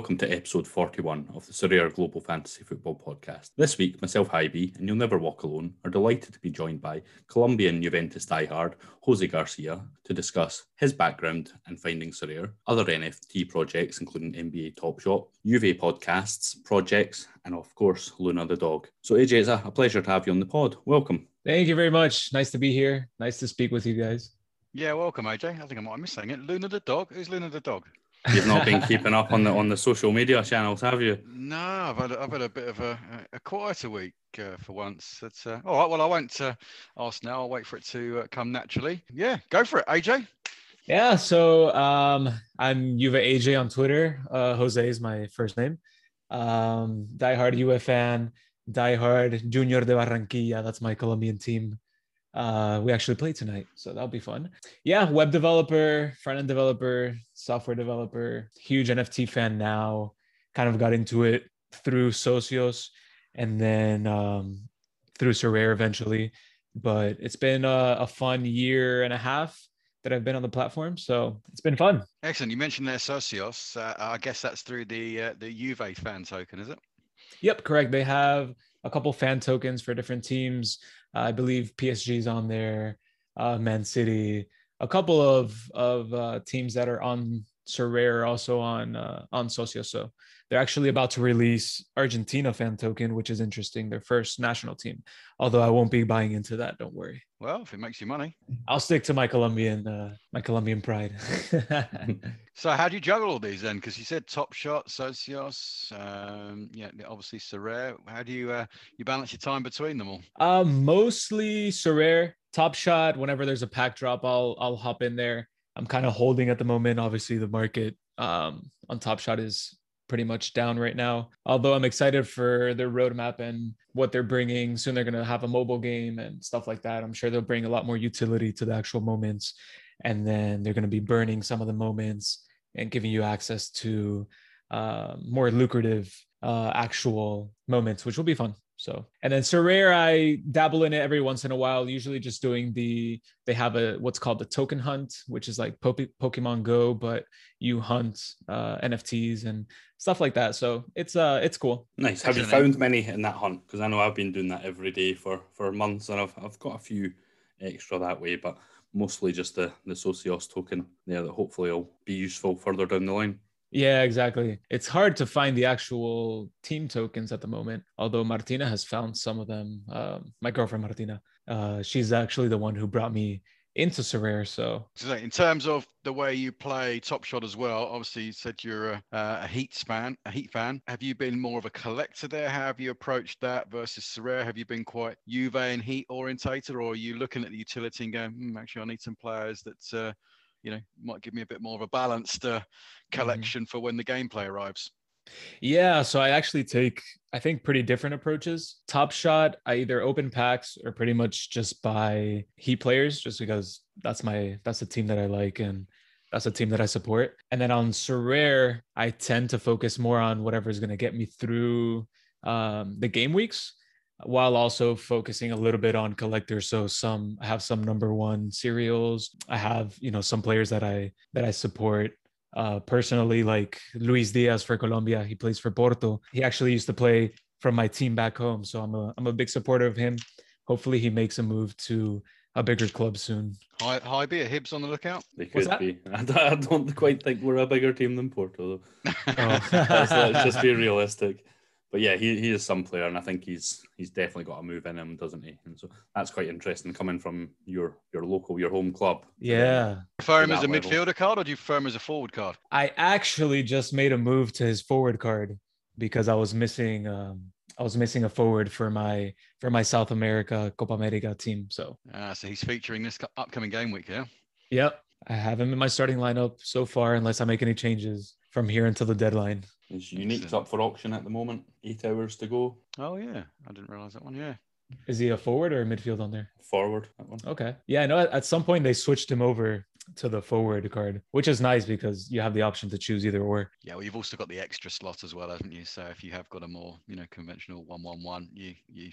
Hello, and welcome to episode 41 of the Sorare Global Fantasy Football Podcast. This week, myself, Hibee, and You'll Never Walk Alone, are delighted to be joined by Colombian Juventus diehard Jose Garcia to discuss his background and finding Sorare, other NFT projects, including NBA Top Shot, Juve podcasts, projects, and of course, Luna the dog. So, AJ, it's a pleasure to have you on the pod. Welcome. Thank you very much. Nice to be here. Nice to speak with you guys. Yeah, welcome, AJ. I think I might have missed saying it. Luna the dog. Who's Luna the dog? You've not been keeping up on the on the social media channels, have you? No, I've had a, I've had a bit of a, a quieter week uh, for once. That's uh, all right. Well, I won't uh, ask now. I'll wait for it to uh, come naturally. Yeah, go for it, AJ. Yeah, so um, I'm Juve AJ on Twitter. Uh, Jose is my first name. Um, diehard Juve fan. Diehard Junior de Barranquilla. That's my Colombian team uh, we actually play tonight, so that'll be fun. Yeah, web developer, front end developer, software developer, huge NFT fan now. Kind of got into it through Socios and then um, through Sorare eventually. But it's been a, a, fun year and a half that I've been on the platform, so it's been fun. Excellent. You mentioned there Socios. Uh, I guess that's through the uh, the Juve fan token, is it? Yep, correct. They have a couple fan tokens for different teams. Uh, I believe PSG is on there, uh, Man City, a couple of of uh, teams that are on Sorare also on uh, on Socio. So they're actually about to release Argentina fan token, which is interesting. Their first national team. Although I won't be buying into that. Don't worry. Well, if it makes you money, I'll stick to my Colombian uh, my Colombian pride. so how do you juggle all these then? Because you said Top Shot, Socios, um, yeah, obviously Sorare. How do you uh, you balance your time between them all? Uh, mostly Sorare. Top Shot. Whenever there's a pack drop, I'll I'll hop in there. I'm kind of holding at the moment. Obviously, the market um, on Top Shot is pretty much down right now. Although I'm excited for their roadmap and what they're bringing. Soon they're going to have a mobile game and stuff like that. I'm sure they'll bring a lot more utility to the actual moments. And then they're going to be burning some of the moments and giving you access to uh, more lucrative uh, actual moments, which will be fun. So, and then Sorare, I dabble in it every once in a while, usually just doing the, they have a, what's called the token hunt, which is like Pokemon Go, but you hunt uh, NFTs and stuff like that. So it's, uh, it's cool. Nice. Have you found many in that hunt? Because I know I've been doing that every day for, for months and I've, I've got a few extra that way, but mostly just the, the Socios token there that hopefully will be useful further down the line. Yeah, exactly. It's hard to find the actual team tokens at the moment, although Martina has found some of them. Um, my girlfriend Martina, uh, she's actually the one who brought me into Sorare. So, in terms of the way you play Top Shot as well, obviously you said you're a, a Heat fan. A Heat fan. Have you been more of a collector there? How have you approached that versus Sorare? Have you been quite Juve and Heat orientated, or are you looking at the utility and going, hmm, actually, I need some players that uh, you know might give me a bit more of a balanced uh, mm-hmm. collection mm-hmm. for when the gameplay arrives yeah so i actually take i think pretty different approaches top shot i either open packs or pretty much just buy heat players just because that's my that's the team that i like and that's a team that I support. And then on Sorare, I tend to focus more on whatever is going to get me through um, the game weeks while also focusing a little bit on collectors. So some i have some number one serials. I have you know some players that i that i support. Uh, personally like luis diaz for colombia he plays for porto. He actually used to play from my team back home so i'm a, I'm a big supporter of him. Hopefully he makes a move to a bigger club soon. Hi hi be a hibs on the lookout? They could be. I don't, I don't quite think we're a bigger team than porto though. Oh. let's, let's just be realistic but yeah, he, he is some player, and I think he's he's definitely got a move in him, doesn't he? And so that's quite interesting coming from your your local, your home club. Yeah. Prefer him as a level. midfielder card, or do you prefer him as a forward card? I actually just made a move to his forward card because I was missing um, I was missing a forward for my for my South America Copa America team. So ah, so he's featuring this upcoming game week, yeah. Yep, I have him in my starting lineup so far, unless I make any changes from here until the deadline. His unique's up for auction at the moment. Eight hours to go. Oh yeah, I didn't realize that one. Yeah. Is he a forward or a midfield on there? Forward. That one. Okay. Yeah, I know. At some point they switched him over to the forward card, which is nice because you have the option to choose either or. Yeah, well, you've also got the extra slot as well, haven't you? So if you have got a more, you know, conventional one-one-one, you you,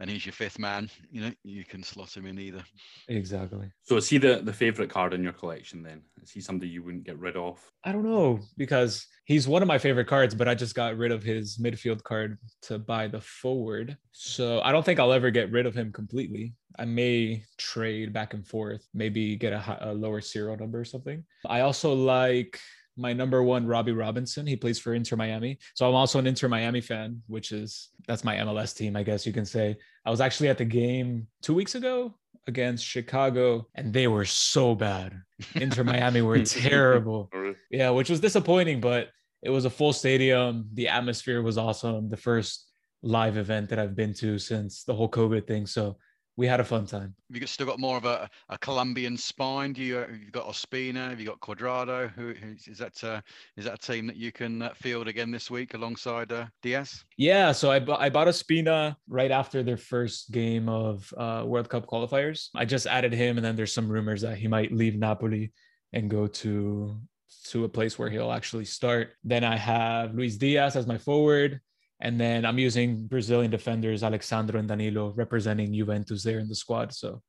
and he's your fifth man, you know, you can slot him in either. Exactly. So is he the, the favorite card in your collection then? Is he somebody you wouldn't get rid of? I don't know because he's one of my favorite cards, but I just got rid of his midfield card to buy the forward. So I don't think I'll ever get rid of him completely. I may trade back and forth, maybe get a, a lower serial number or something. I also like my number one, Robbie Robinson. He plays for Inter Miami. So I'm also an Inter Miami fan, which is that's my MLS team, I guess you can say. I was actually at the game two weeks ago against Chicago, and they were so bad. Inter Miami were terrible. Yeah, which was disappointing, but it was a full stadium. The atmosphere was awesome. The first live event that I've been to since the whole COVID thing. So we had a fun time. Have you still got more of a, a Colombian spine? Do you have got Ospina? Have you got Cuadrado? Who is that? Uh, is that a team that you can uh, field again this week alongside uh, Diaz? Yeah, so I, I bought Ospina right after their first game of uh, World Cup qualifiers. I just added him, and then there's some rumors that he might leave Napoli and go to to a place where he'll actually start. Then I have Luis Diaz as my forward. And then I'm using Brazilian defenders, Alex Sandro and Danilo, representing Juventus there in the squad. So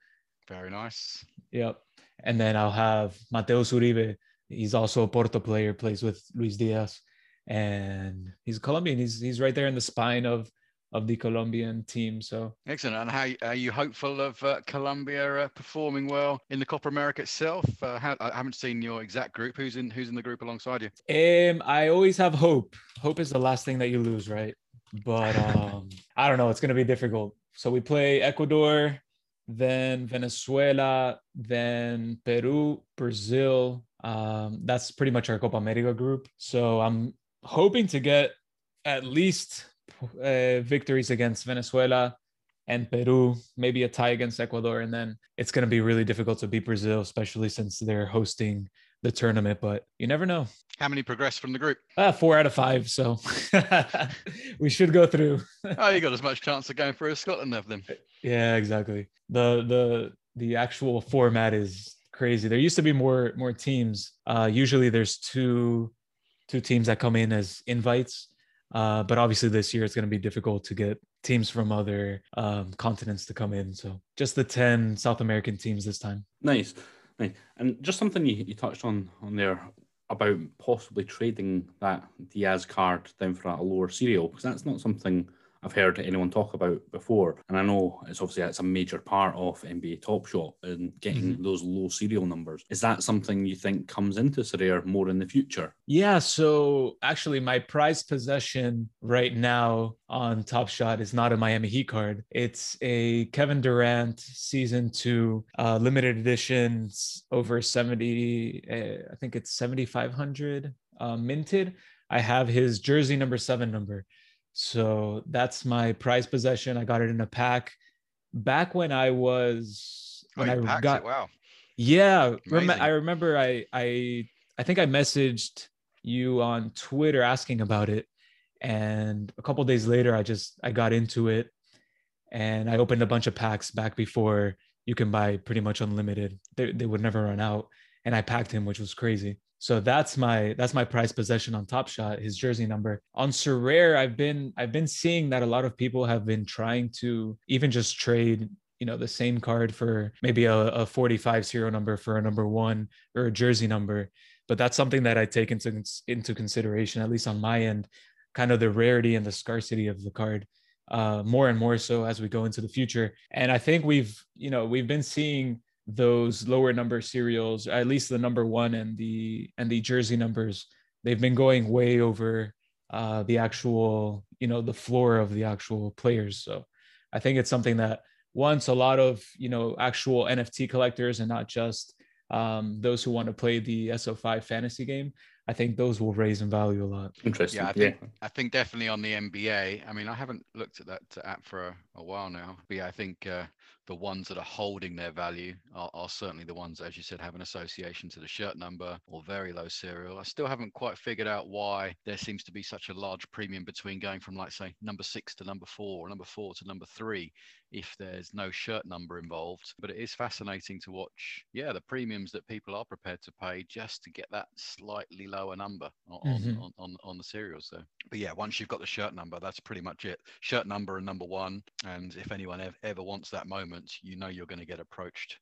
very nice. Yep. And then I'll have Mateus Uribe. He's also a Porto player, plays with Luis Diaz. And he's Colombian. He's he's right there in the spine of of the Colombian team. So excellent. And how are you hopeful of uh, Colombia uh, performing well in the Copa America itself? Uh, how, I haven't seen your exact group. Who's in Who's in the group alongside you? Um, I always have hope. Hope is the last thing that you lose, right? But um, I don't know. It's going to be difficult. So we play Ecuador, then Venezuela, then Peru, Brazil. Um, that's pretty much our Copa America group. So I'm hoping to get at least uh, victories against Venezuela and Peru, maybe a tie against Ecuador, and then it's going to be really difficult to beat Brazil, especially since they're hosting the tournament. But you never know. How many progressed from the group? Uh, four out of five, so we should go through. oh, you got as much chance of going through as Scotland have them. Yeah, exactly. The the the actual format is crazy. There used to be more more teams. Uh, usually, there's two two teams that come in as invites uh, but obviously, this year it's going to be difficult to get teams from other um, continents to come in. So just the 10 South American teams this time. Nice. nice. And just something you, you touched on on there about possibly trading that Diaz card down for a lower serial, because that's not something I've heard anyone talk about before. And I know it's obviously that's a major part of NBA Top Shot and getting mm-hmm. those low serial numbers. Is that something you think comes into Sorare more in the future? Yeah. So actually, my prized possession right now on Top Shot is not a Miami Heat card. It's a Kevin Durant season two uh, limited editions over 70, uh, I think it's 7,500 uh, minted. I have his jersey number seven number. So that's my prize possession. I got it in a pack back when I was oh, when I got it. wow. Yeah, rem- I remember I I I think I messaged you on Twitter asking about it, and a couple days later I just I got into it, and I opened a bunch of packs back before you can buy pretty much unlimited. They they would never run out, and I packed him, which was crazy. So that's my that's my prized possession on Top Shot, his jersey number. On Sorare, I've been I've been seeing that a lot of people have been trying to even just trade, you know, the same card for maybe a, a 45 serial number for a number one or a jersey number. But that's something that I take into into consideration, at least on my end, kind of the rarity and the scarcity of the card. Uh, more and more so as we go into the future. And I think we've, you know, we've been seeing those lower number serials, at least the number one and the and the jersey numbers, they've been going way over uh, the actual, you know, the floor of the actual players. So I think it's something that once a lot of you know actual NFT collectors and not just um, those who want to play the SO5 fantasy game. I think those will raise in value a lot. Interesting. Yeah, I think I think definitely on the NBA. I mean, I haven't looked at that app for a, a while now, but yeah, I think uh, the ones that are holding their value are, are, certainly the ones, as you said, have an association to the shirt number or very low serial. I still haven't quite figured out why there seems to be such a large premium between going from, like, say, number six to number four or number four to number three if there's no shirt number involved. But it is fascinating to watch, yeah, the premiums that people are prepared to pay just to get that slightly lower number on, mm-hmm. on, on, on, the serials. So, but yeah, once you've got the shirt number, that's pretty much it. Shirt number and number one. And if anyone ever, ever wants that moment, you know you're going to get approached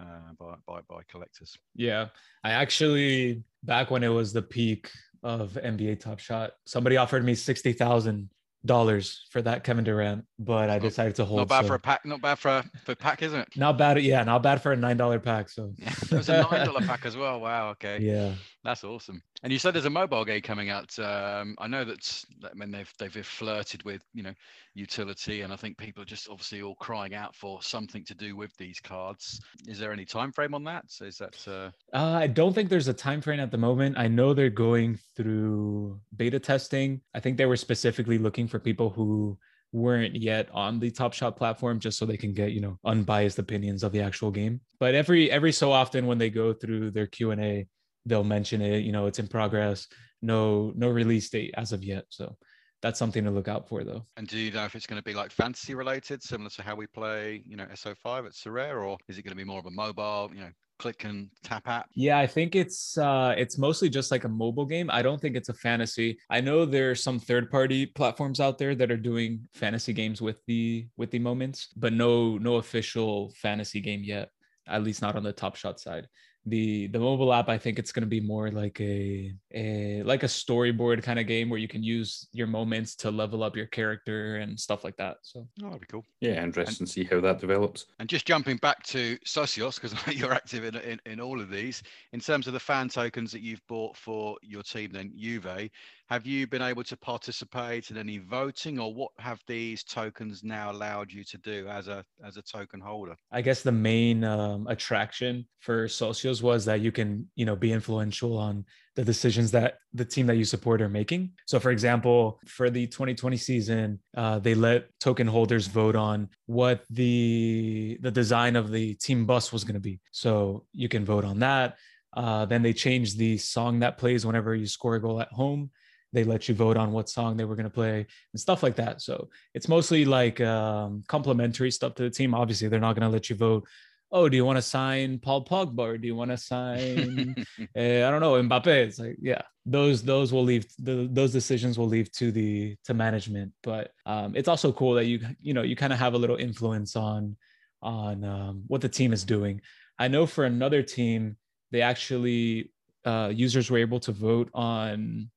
uh, by, by, by collectors. Yeah. I actually, back when it was the peak of NBA Top Shot, somebody offered me 60,000 dollars for that Kevin Durant, but I decided to hold. Not bad so. for a pack. Not bad for a for a pack, isn't it? Not bad. Yeah, not bad for a nine dollar pack. So it was a nine dollar pack as well. Wow. Okay. Yeah. That's awesome. And you said there's a mobile game coming out. Um, I know that I mean they've they've flirted with you know utility, and I think people are just obviously all crying out for something to do with these cards. Is there any time frame on that? Is that? Uh... Uh, I don't think there's a time frame at the moment. I know they're going through beta testing. I think they were specifically looking for people who weren't yet on the top shot platform just so they can get you know unbiased opinions of the actual game but every every so often when they go through their q&a they'll mention it you know it's in progress. No no release date as of yet. So that's something to look out for though. And do you know if it's going to be like fantasy related similar to how we play you know so5 at Sorare or is it going to be more of a mobile you know click and tap app? Yeah i think it's uh it's mostly just like a mobile game. I don't think it's a fantasy. I know there's some third party platforms out there that are doing fantasy games with the with the moments but no no official fantasy game yet at least not on the top shot side the the mobile app i think it's going to be more like a, a like a storyboard kind of game where you can use your moments to level up your character and stuff like that so. Oh that'd be cool. Yeah interesting to see how that develops. And just jumping back to socios because you're active in, in in all of these in terms of the fan tokens that you've bought for your team then juve have you been able to participate in any voting, or what have these tokens now allowed you to do as a as a token holder? I guess the main um, attraction for Socios was that you can you know be influential on the decisions that the team that you support are making. So, for example, for the 2020 season, uh, they let token holders vote on what the the design of the team bus was going to be. So you can vote on that. Uh, then they changed the song that plays whenever you score a goal at home they let you vote on what song they were going to play and stuff like that. So it's mostly like um, complimentary stuff to the team. Obviously, they're not going to let you vote. Oh, do you want to sign Paul Pogba or do you want to sign? uh, I don't know Mbappe. It's like yeah, those those will leave the, those decisions will leave to the to management. But um, it's also cool that you you know you kind of have a little influence on on um, what the team is doing. I know for another team, they actually uh, users were able to vote on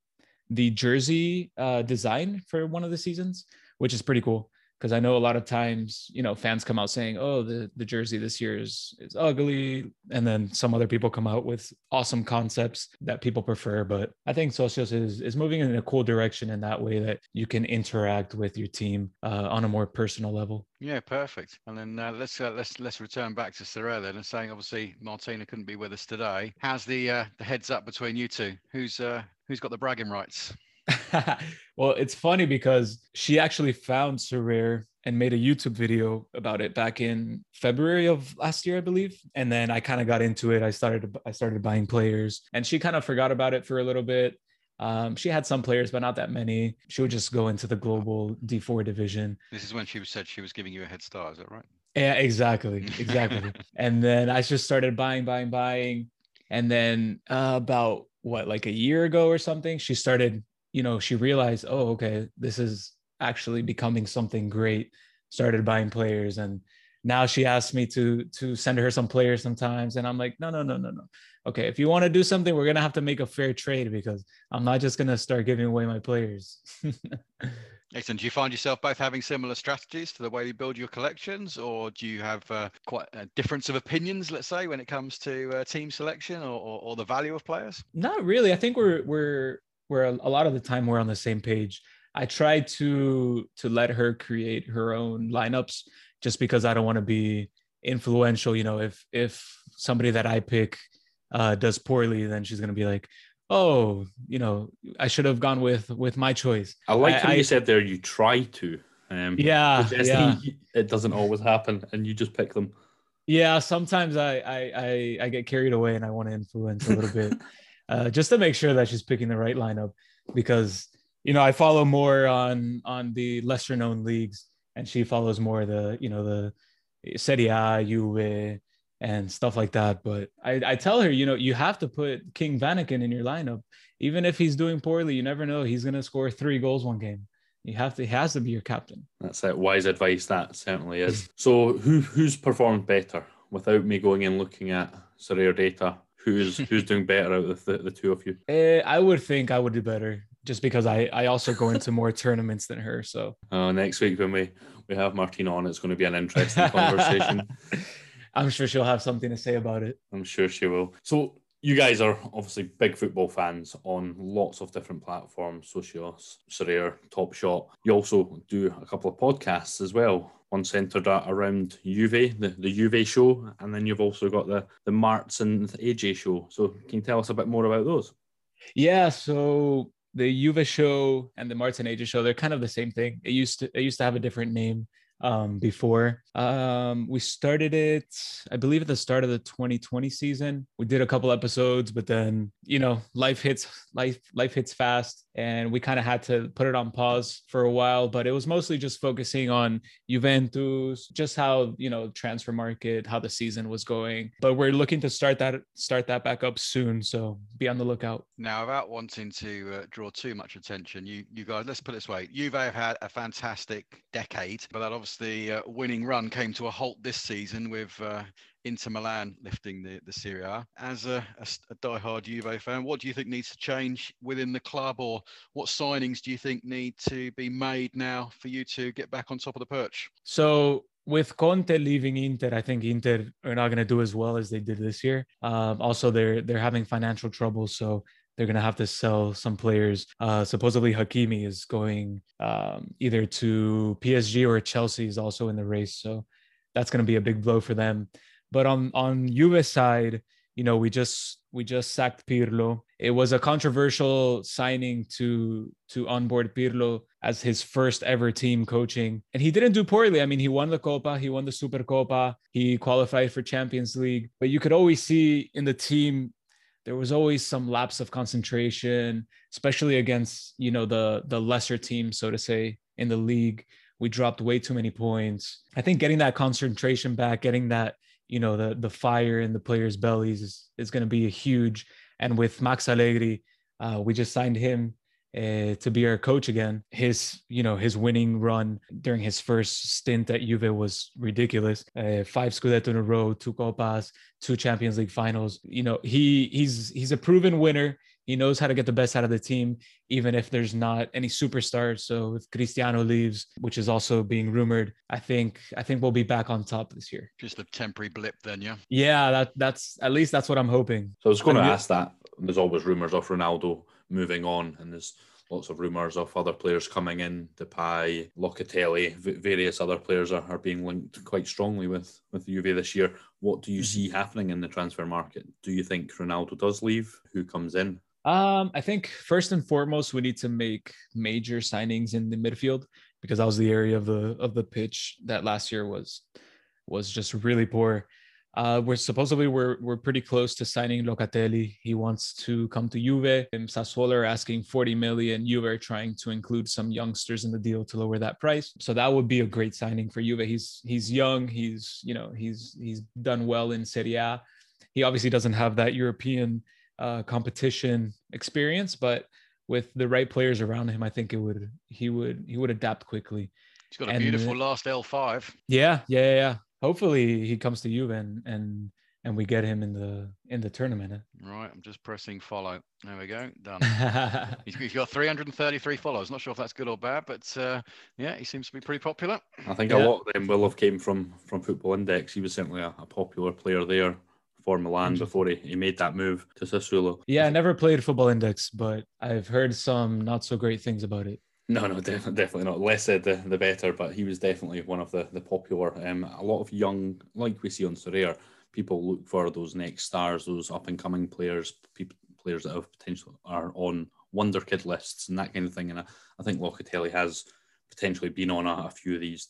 the jersey uh, design for one of the seasons, which is pretty cool because I know a lot of times, you know, fans come out saying, "Oh, the the jersey this year is is ugly," and then some other people come out with awesome concepts that people prefer. But I think Socios is is moving in a cool direction in that way that you can interact with your team uh, on a more personal level. Yeah, perfect. And then uh, let's uh, let's let's return back to Sorare then, and saying obviously Martina couldn't be with us today. How's the uh, the heads up between you two? Who's uh, who's got the bragging rights? well, it's funny because she actually found Sorare and made a YouTube video about it back in February of last year, I believe. And then I kind of got into it. I started I started buying players, and she kind of forgot about it for a little bit. Um, she had some players, but not that many. She would just go into the global D4 division. This is when she said she was giving you a head start. Is that right? Yeah, exactly, exactly. and then I just started buying, buying, buying, and then uh, about what like a year ago or something, she started you know, she realized, oh, okay, this is actually becoming something great. Started buying players, and now she asks me to to send her some players sometimes, and I'm like, no, no, no, no, no. Okay, if you want to do something, we're gonna have to make a fair trade because I'm not just gonna start giving away my players. Excellent. Do you find yourself both having similar strategies to the way you build your collections, or do you have uh, quite a difference of opinions, let's say, when it comes to uh, team selection or, or, or, the value of players? Not really. I think we're we're where a lot of the time we're on the same page. I try to to let her create her own lineups just because I don't want to be influential. You know, if if somebody that I pick uh, does poorly, then she's gonna be like, oh, you know, I should have gone with with my choice. I like how you said there you try to. Um, Yeah, yeah. It doesn't always happen, and you just pick them. Yeah, sometimes I I I, I get carried away and I want to influence a little bit, uh, just to make sure that she's picking the right lineup, because you know I follow more on on the lesser known leagues, and she follows more the you know the Serie A, Juve, and stuff like that. But I I tell her, you know, you have to put King Vanaken in your lineup, even if he's doing poorly. You never know; he's gonna score three goals one game. You have to, he has to be your captain. That's it. Wise advice. That certainly is. so, who who's performed better? Without me going and looking at Sorare data, who's who's doing better out of the, the two of you? Eh, I would think I would do better just because I, I also go into more tournaments than her. So Uh, next week when we we have Martina on, it's going to be an interesting conversation. I'm sure she'll have something to say about it. I'm sure she will. So you guys are obviously big football fans on lots of different platforms, Socios, Sorare, Top Shot. You also do a couple of podcasts as well. One centered around Juve, the, the Juve show, and then you've also got the the Marts and AJ show. So can you tell us a bit more about those? Yeah. So the Juve show and the Marts and AJ show, they're kind of the same thing. It used to it used to have a different name um, before. Um, we started it, I believe, at the start of the 2020 season. We did a couple episodes, but then you know, life hits life life hits fast, and we kind of had to put it on pause for a while. But it was mostly just focusing on Juventus, just how you know transfer market, how the season was going. But we're looking to start that start that back up soon, so be on the lookout. Now, without wanting to uh, draw too much attention, you you guys, let's put it this way: Juve have had a fantastic decade, but that obviously uh, winning run came to a halt this season with uh, Inter Milan lifting the the Serie A. As a, a a diehard Juve fan, what do you think needs to change within the club, or what signings do you think need to be made now for you to get back on top of the perch? So with Conte leaving Inter, I think Inter are not going to do as well as they did this year. Um, also, they're they're having financial trouble, so they're going to have to sell some players. Uh, supposedly, Hakimi is going um, either to PSG or Chelsea is also in the race, so that's going to be a big blow for them. But on on Juve side, you know, we just we just sacked Pirlo. It was a controversial signing to to onboard Pirlo as his first ever team coaching, and he didn't do poorly. I mean, he won the Copa, he won the Supercopa, he qualified for Champions League. But you could always see in the team there was always some lapse of concentration, especially against you know the the lesser teams, so to say, in the league. We dropped way too many points. I think getting that concentration back, getting that you know the the fire in the players' bellies is, is going to be a huge. And with Max Allegri, uh, we just signed him uh, to be our coach again. His you know his winning run during his first stint at Juve was ridiculous. Uh, five Scudetto in a row, two Copas, two Champions League finals. You know he he's he's a proven winner. He knows how to get the best out of the team, even if there's not any superstars. So if Cristiano leaves, which is also being rumored, I think I think we'll be back on top this year. Just a temporary blip, then, yeah. Yeah, that that's at least that's what I'm hoping. So I was going to ask that. There's always rumours of Ronaldo moving on, and there's lots of rumours of other players coming in. Depay, Locatelli, v- various other players are, are being linked quite strongly with with Juve this year. What do you Mhm. see happening in the transfer market? Do you think Ronaldo does leave? Who comes in? Um, I think first and foremost we need to make major signings in the midfield because that was the area of the of the pitch that last year was was just really poor. Uh, we're supposedly we're we're pretty close to signing Locatelli. He wants to come to Juve. And Sassuolo are asking 40 million. Juve are trying to include some youngsters in the deal to lower that price. So that would be a great signing for Juve. He's he's young. He's you know he's he's done well in Serie A. He obviously doesn't have that European uh, competition experience, but with the right players around him, I think it would he would he would adapt quickly. He's got a And, beautiful last L5. Yeah, yeah, yeah, yeah. Hopefully he comes to you and and and we get him in the in the tournament. Right, I'm just pressing follow. There we go, done. He's, he's got 333 followers. Not sure if that's good or bad, but uh, yeah, he seems to be pretty popular. I think Yeah. a lot of them will have came from from Football Index. He was certainly a, a popular player there for Milan Mhm. before he, he made that move to Sassuolo. yeah, I never played Football Index, but I've heard some not so great things about it. No, no, definitely, definitely not. Less said, the, the better. But he was definitely one of the the popular. Um, a lot of young, like we see on Sorare, people look for those next stars, those up and coming players, people, players that have potential are on wonder kid lists and that kind of thing. And I, I think Locatelli has potentially been on a, a, few of these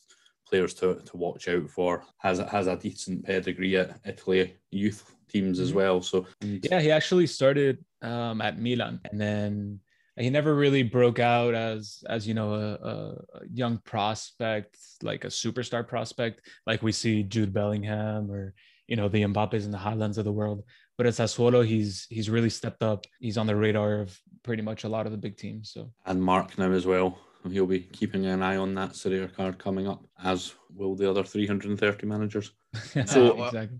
players to, to watch out for. Has has a decent pedigree at Italy youth teams as mm-hmm. well. So yeah, he actually started um, at Milan and then he never really broke out as as you know a, a, young prospect like a superstar prospect like we see Jude Bellingham or you know the Mbappes and the Haalands of the world. But at Sassuolo he's he's really stepped up. He's on the radar of pretty much a lot of the big teams so. And Mark now as well Um, he'll be keeping an eye on that Serie card coming up as will the other 330 managers so uh, well, exactly.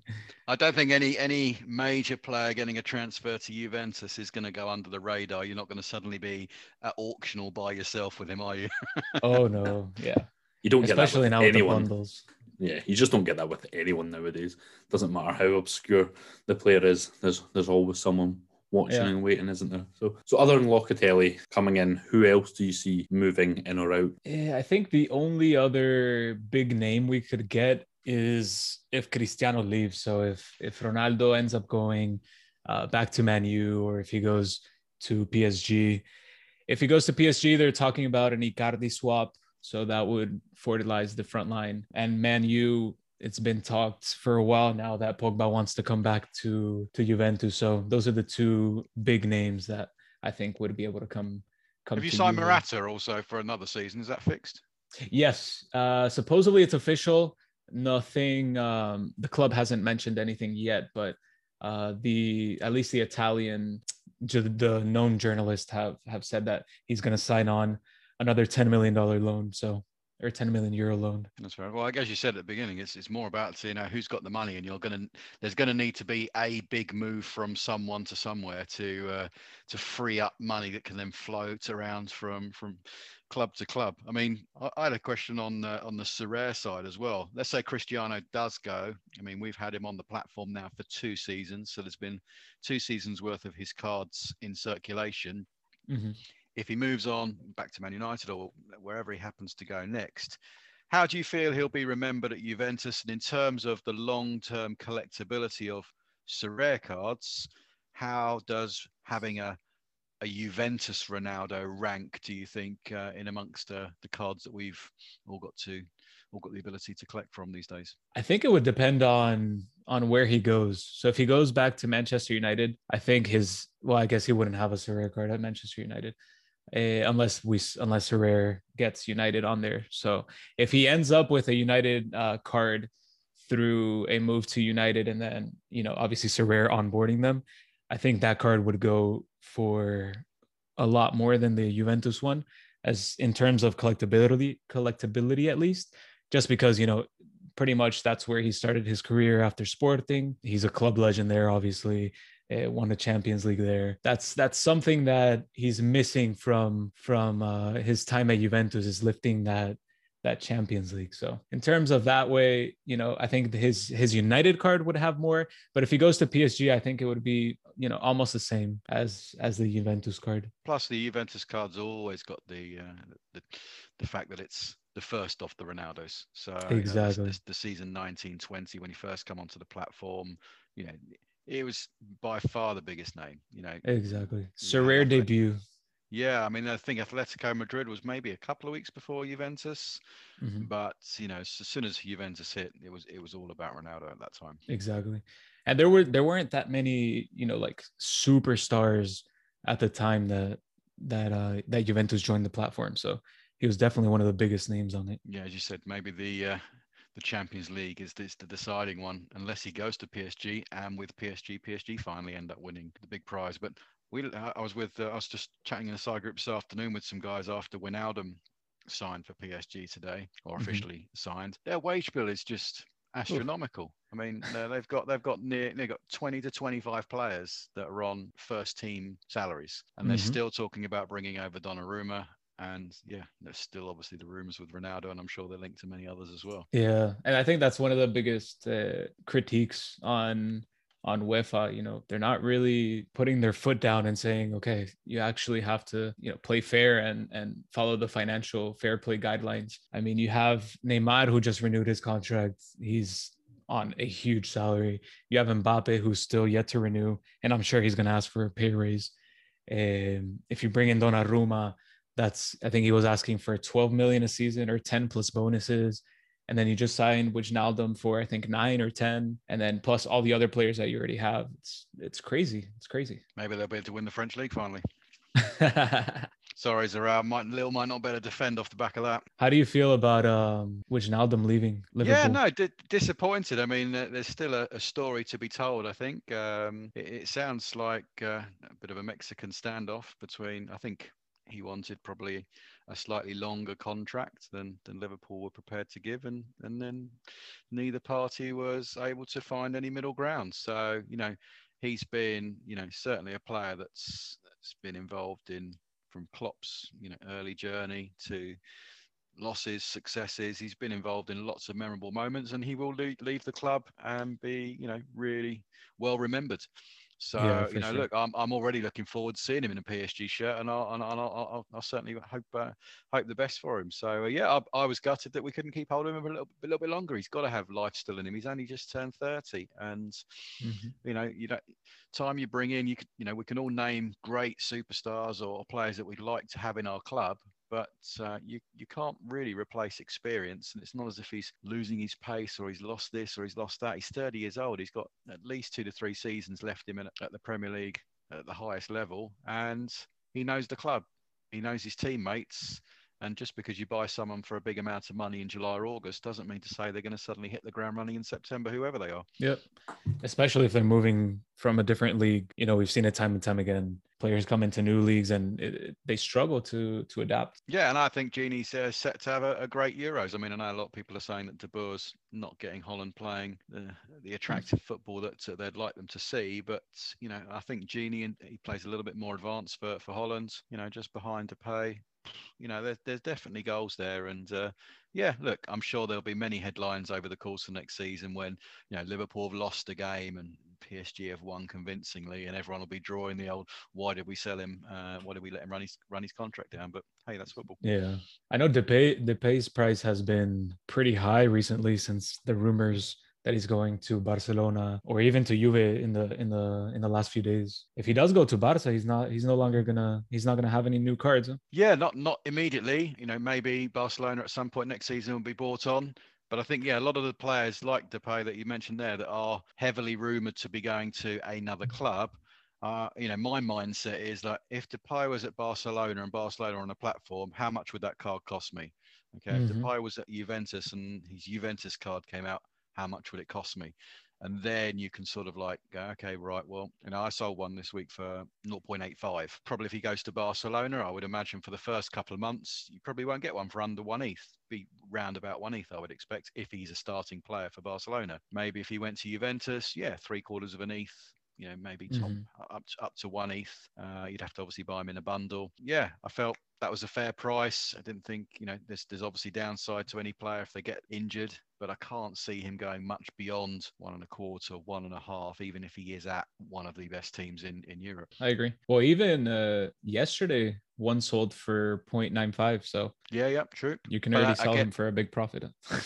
I don't think any any major player getting a transfer to Juventus is going to go under the radar. You're not going to suddenly be uh, at auction all by yourself with him, are you? oh no, yeah. You don't Especially get that with now anyone. With bundles. Yeah, you just don't get that with anyone nowadays. Doesn't matter how obscure the player is. There's there's always someone watching yeah. and waiting, isn't there? So, so other than Locatelli coming in, who else do you see moving in or out? Yeah, I think the only other big name we could get is if Cristiano leaves. So if if Ronaldo ends up going uh, back to Man U or if he goes to PSG, if he goes to PSG, they're talking about an Icardi swap. So that would fertilize the front line. And Man U, it's been talked for a while now that Pogba wants to come back to to Juventus. So those are the two big names that I think would be able to come. come Have you signed Morata also for another season? Is that fixed? Yes, uh, supposedly it's official nothing. Um, the club hasn't mentioned anything yet, but uh, the at least the Italian, the known journalists have have said that he's going to sign on another ten million dollar loan. So or 10 million euro loan. That's right. Well, I guess you said at the beginning, it's it's more about you know who's got the money, and you're gonna there's gonna need to be a big move from someone to somewhere to uh, to free up money that can then float around from from club to club. I mean, I, I had a question on uh, on the Sorare side as well. Let's say Cristiano does go. I mean, we've had him on the platform now for two seasons, so there's been two seasons worth of his cards in circulation. Mm-hmm. If he moves on back to Man United or wherever he happens to go next, how do you feel he'll be remembered at Juventus? And in terms of the long-term collectability of Sorare cards, how does having a a Juventus Ronaldo rank do you think uh, in amongst uh, the cards that we've all got to all got the ability to collect from these days? I think it would depend on on where he goes. So if he goes back to Manchester United, I think his well, I guess he wouldn't have a Sorare card at Manchester United. Uh, unless we unless Sorare gets United on there. So if he ends up with a United uh, card through a move to United and then you know obviously Sorare onboarding them, I think that card would go for a lot more than the Juventus one, as in terms of collectability, collectability at least, just because you know pretty much that's where he started his career after Sporting. He's a club legend there, obviously. Uh, won the Champions League there. That's that's something that he's missing from from uh, his time at Juventus is lifting that that Champions League. So in terms of that way, you know, I think his his United card would have more. But if he goes to PSG, I think it would be you know almost the same as as the Juventus card. Plus, the Juventus card's always got the uh, the, the fact that it's the first off the Ronaldos. So exactly you know, the season 1920 when he first come onto the platform, you know, it was by far the biggest name. You know, exactly. Sorare debut. Yeah, I mean, I think Atletico Madrid was maybe a couple of weeks before Juventus, mm-hmm. but you know, as soon as Juventus hit, it was it was all about Ronaldo at that time. Exactly, and there were there weren't that many you know like superstars at the time that that uh that Juventus joined the platform. So he was definitely one of the biggest names on it. Yeah, as you said, maybe the uh, the Champions League is this the deciding one, unless he goes to PSG, and with PSG, PSG finally end up winning the big prize. But we I was with uh, I was just chatting in a side group this afternoon with some guys after Wijnaldum signed for PSG today or mm-hmm. officially mm-hmm. signed. Their wage bill is just astronomical. I mean, they've got they've got near they've got 20 to 25 players that are on first team salaries, and mm-hmm. they're still talking about bringing over Donnarumma. And yeah, there's still obviously the rumors with Ronaldo, and I'm sure they're linked to many others as well. Yeah, and I think that's one of the biggest uh, critiques on on UEFA, you know, they're not really putting their foot down and saying, okay, you actually have to, you know, play fair and and follow the financial fair play guidelines. I mean, you have Neymar who just renewed his contract. He's on a huge salary. You have Mbappe, who's still yet to renew, and I'm sure he's going to ask for a pay raise. Um, if you bring in Donnarumma, that's I think he was asking for 12 million a season or 10 plus bonuses. And then you just signed Wijnaldum for I think nine or 10, and then plus all the other players that you already have. It's it's crazy. It's crazy. Maybe they'll be able to win the French league finally. Sorry, Zara. Might, Lille might not be able to defend off the back of that. How do you feel about um, Wijnaldum leaving Liverpool? Yeah, no, d- disappointed. I mean, uh, there's still a, a, story to be told. I think um, it, it, sounds like uh, a bit of a Mexican standoff between. I think he wanted probably a slightly longer contract than than Liverpool were prepared to give, and and then neither party was able to find any middle ground. So you know, he's been you know certainly a player that's that's been involved in from Klopp's you know early journey to losses, successes. He's been involved in lots of memorable moments, and he will leave, the club and be you know really well remembered. So yeah, you know, sure. look, I'm, I'm already looking forward to seeing him in a PSG shirt, and I'll and I'll, I'll, I'll certainly hope uh, hope the best for him. So uh, yeah, I, I, was gutted that we couldn't keep hold of him a little, a little bit longer. He's got to have life still in him. He's only just turned 30, and mm-hmm. you know, you know, time you bring in, you could, you know, we can all name great superstars or players that we'd like to have in our club, but uh, you you can't really replace experience. And it's not as if he's losing his pace or he's lost this or he's lost that. He's 30 years old. He's got at least two to three seasons left him at, at the Premier League at the highest level, and he knows the club. He knows his teammates. And just because you buy someone for a big amount of money in July or August doesn't mean to say they're going to suddenly hit the ground running in September, whoever they are. Yep. Especially if they're moving from a different league. You know, we've seen it time and time again. Players come into new leagues and it, they struggle to to adapt. Yeah, and I think Gini's uh, set to have a, a, great Euros. I mean, I know a lot of people are saying that De Boer's not getting Holland playing the, the attractive football that uh, they'd like them to see, but you know, I think Gini and he plays a little bit more advanced for for Holland. You know, just behind Depay you know, there's, there's definitely goals there. And uh, yeah, look, I'm sure there'll be many headlines over the course of next season when, you know, Liverpool have lost a game and PSG have won convincingly, and everyone will be drawing the old "Why did we sell him? Uh, why did we let him run his run his contract down?" But hey, that's football. Yeah, I know Depay Depay's price has been pretty high recently since the rumors that he's going to Barcelona or even to Juve in the in the in the last few days. If he does go to Barca, he's not he's no longer gonna he's not gonna have any new cards. Huh? Yeah, not not immediately. You know, maybe Barcelona at some point next season will be bought on. But I think, yeah, a lot of the players like Depay that you mentioned there that are heavily rumoured to be going to another club, uh, you know, my mindset is that if Depay was at Barcelona and Barcelona on a platform, how much would that card cost me? Okay, mm-hmm. if Depay was at Juventus and his Juventus card came out, how much would it cost me? And then you can sort of like go, okay, right, well, you know, I sold one this week for 0.85. Probably if he goes to Barcelona, I would imagine for the first couple of months, you probably won't get one for under one ETH. Be round about one ETH, I would expect, if he's a starting player for Barcelona. Maybe if he went to Juventus, yeah, three quarters of an ETH, you know, maybe top mm-hmm. up to, up to one ETH. Uh, you'd have to obviously buy him in a bundle. Yeah, I felt that was a fair price. I didn't think, you know, there's there's obviously downside to any player if they get injured, but I can't see him going much beyond one and a quarter, one and a half, even if he is at one of the best teams in in Europe. I agree. Well, even uh, yesterday, one sold for 0.95. So yeah, yeah, true. You can already sell them for a big profit.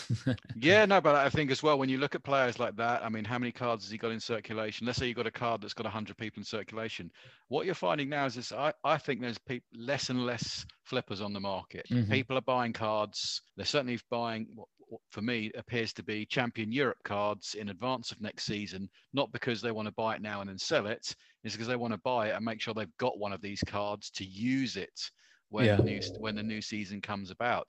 yeah, no, but I think as well when you look at players like that, I mean, how many cards has he got in circulation? Let's say you've got a card that's got 100 people in circulation. What you're finding now is this: I, I think there's pe- less and less flippers on the market. Mm-hmm. People are buying cards. They're certainly buying what, what, for me appears to be Champion Europe cards in advance of next season, not because they want to buy it now and then sell it, it's because they want to buy it and make sure they've got one of these cards to use it when yeah. the new when the new season comes about.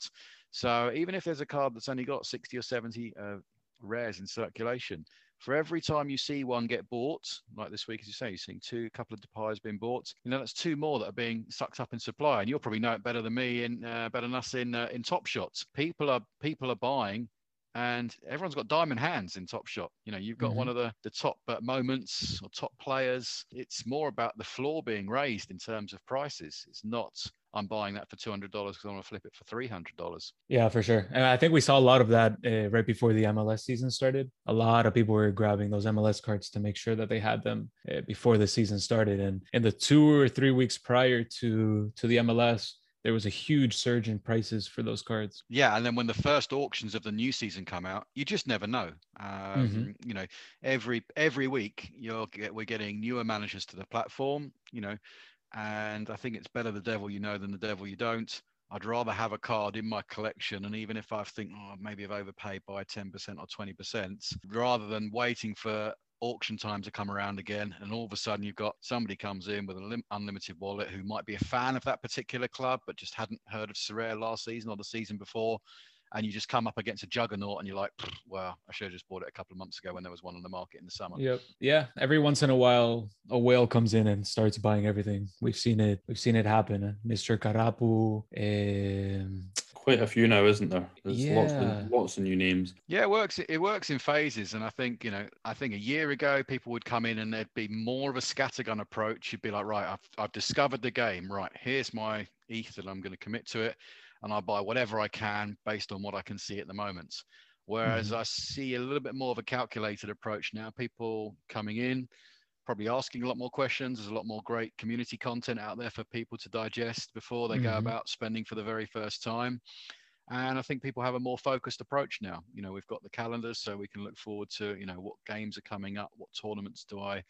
So even if there's a card that's only got 60 or 70 uh, rares in circulation, for every time you see one get bought, like this week, as you say, you're seeing two, a couple of Depay's being bought. You know, that's two more that are being sucked up in supply, and you'll probably know it better than me in uh, better than us in uh, in Top Shots. People are people are buying and everyone's got diamond hands in top shot you know you've got mm-hmm. one of the the top uh, moments or top players it's more about the floor being raised in terms of prices it's not i'm buying that for $200 because i want to flip it for $300 yeah for sure and i think we saw a lot of that uh, right before the mls season started a lot of people were grabbing those mls cards to make sure that they had them uh, before the season started and in the two or three weeks prior to to the mls there was a huge surge in prices for those cards. Yeah, and then when the first auctions of the new season come out, you just never know. Um, mm-hmm. You know, every every week you're get, we're getting newer managers to the platform. You know, and I think it's better the devil you know than the devil you don't. I'd rather have a card in my collection, and even if I think, oh, maybe I've overpaid by 10% or 20%, rather than waiting for auction time to come around again, and all of a sudden you've got somebody comes in with an unlimited wallet who might be a fan of that particular club, but just hadn't heard of Sorare last season or the season before, and you just come up against a juggernaut and you're like, wow, I should have just bought it a couple of months ago when there was one on the market in the summer. Yep. Yeah. Every once in a while, a whale comes in and starts buying everything. We've seen it. We've seen it happen. Mr. Karapu. Um, Quite a few now, isn't there? There's yeah. lots, of, lots of new names. Yeah, it works. It works in phases, and I think you know. I think a year ago, people would come in and there'd be more of a scattergun approach. You'd be like, right, I've I've discovered the game. Right, here's my ETH, and I'm going to commit to it and I buy whatever I can based on what I can see at the moment. Whereas mm-hmm. I see a little bit more of a calculated approach now. People coming in, probably asking a lot more questions. There's a lot more great community content out there for people to digest before they mm-hmm. go about spending for the very first time. And I think people have a more focused approach now. You know, we've got the calendars, so we can look forward to, you know, what games are coming up, what tournaments do I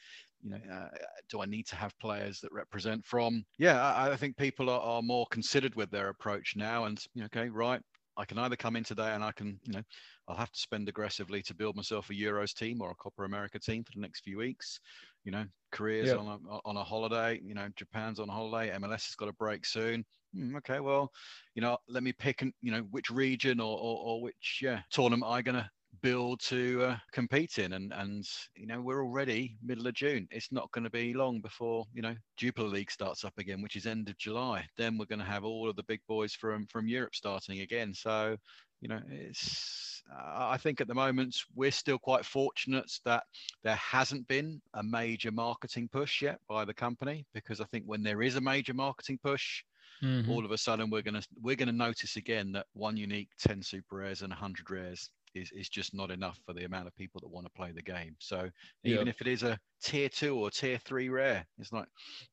you know, uh, do I need to have players that represent from? Yeah, I, I think people are, are, more considered with their approach now. And you know, okay, right, I can either come in today and I can, you know, I'll have to spend aggressively to build myself a Euros team or a Copa America team for the next few weeks. You know, Korea's yep. on a on a holiday. You know, Japan's on a holiday. MLS has got a break soon. Hmm, okay, well, you know, let me pick, and you know, which region or, or, or which yeah tournament am I going to build to uh, compete in and and you know we're already middle of june. It's not going to be long before you know jupiler league starts up again which is end of july. Then we're going to have all of the big boys from from europe starting again. So you know it's uh, i think at the moment we're still quite fortunate that there hasn't been a major marketing push yet by the company because i think when there is a major marketing push mm-hmm. all of a sudden we're going to we're going to notice again that one unique 10 super rares and 100 rares is, is just not enough for the amount of people that want to play the game. So even if it is a tier two or tier three rare, it's like,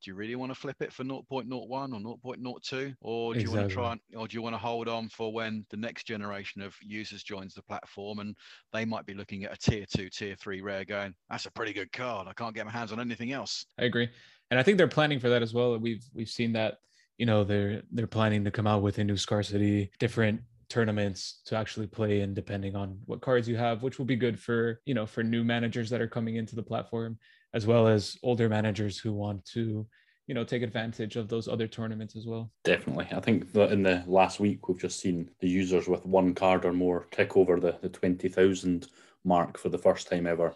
do you really want to flip it for 0.01 or 0.02? Or do exactly. you want to try and, or do you want to hold on for when the next generation of users joins the platform and they might be looking at a tier two, tier three rare going, that's a pretty good card. I can't get my hands on anything else. I agree. And I think they're planning for that as well. We've, we've seen that you know they're they're planning to come out with a new scarcity different tournaments to actually play in depending on what cards you have which will be good for you know for new managers that are coming into the platform as well as older managers who want to you know take advantage of those other tournaments as well definitely i think that in the last week we've just seen the users with one card or more kick over the, the 20000 mark for the first time ever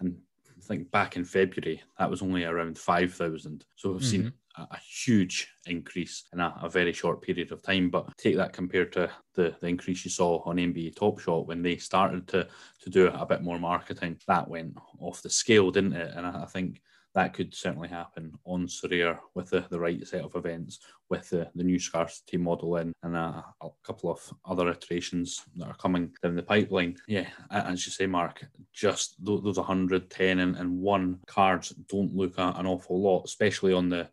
and I think back in February that was only around 5,000. So we've mm-hmm. seen a huge increase in a, a, very short period of time. But take that compared to the, the increase you saw on NBA Top Shot when they started to to do a bit more marketing, that went off the scale, didn't it? And I, I think that could certainly happen on Sorare with the, the right set of events, with the, the new scarcity model in, and a, a couple of other iterations that are coming down the pipeline. Yeah, as you say, Mark, just those 110 and, and one cards don't look an awful lot, especially on the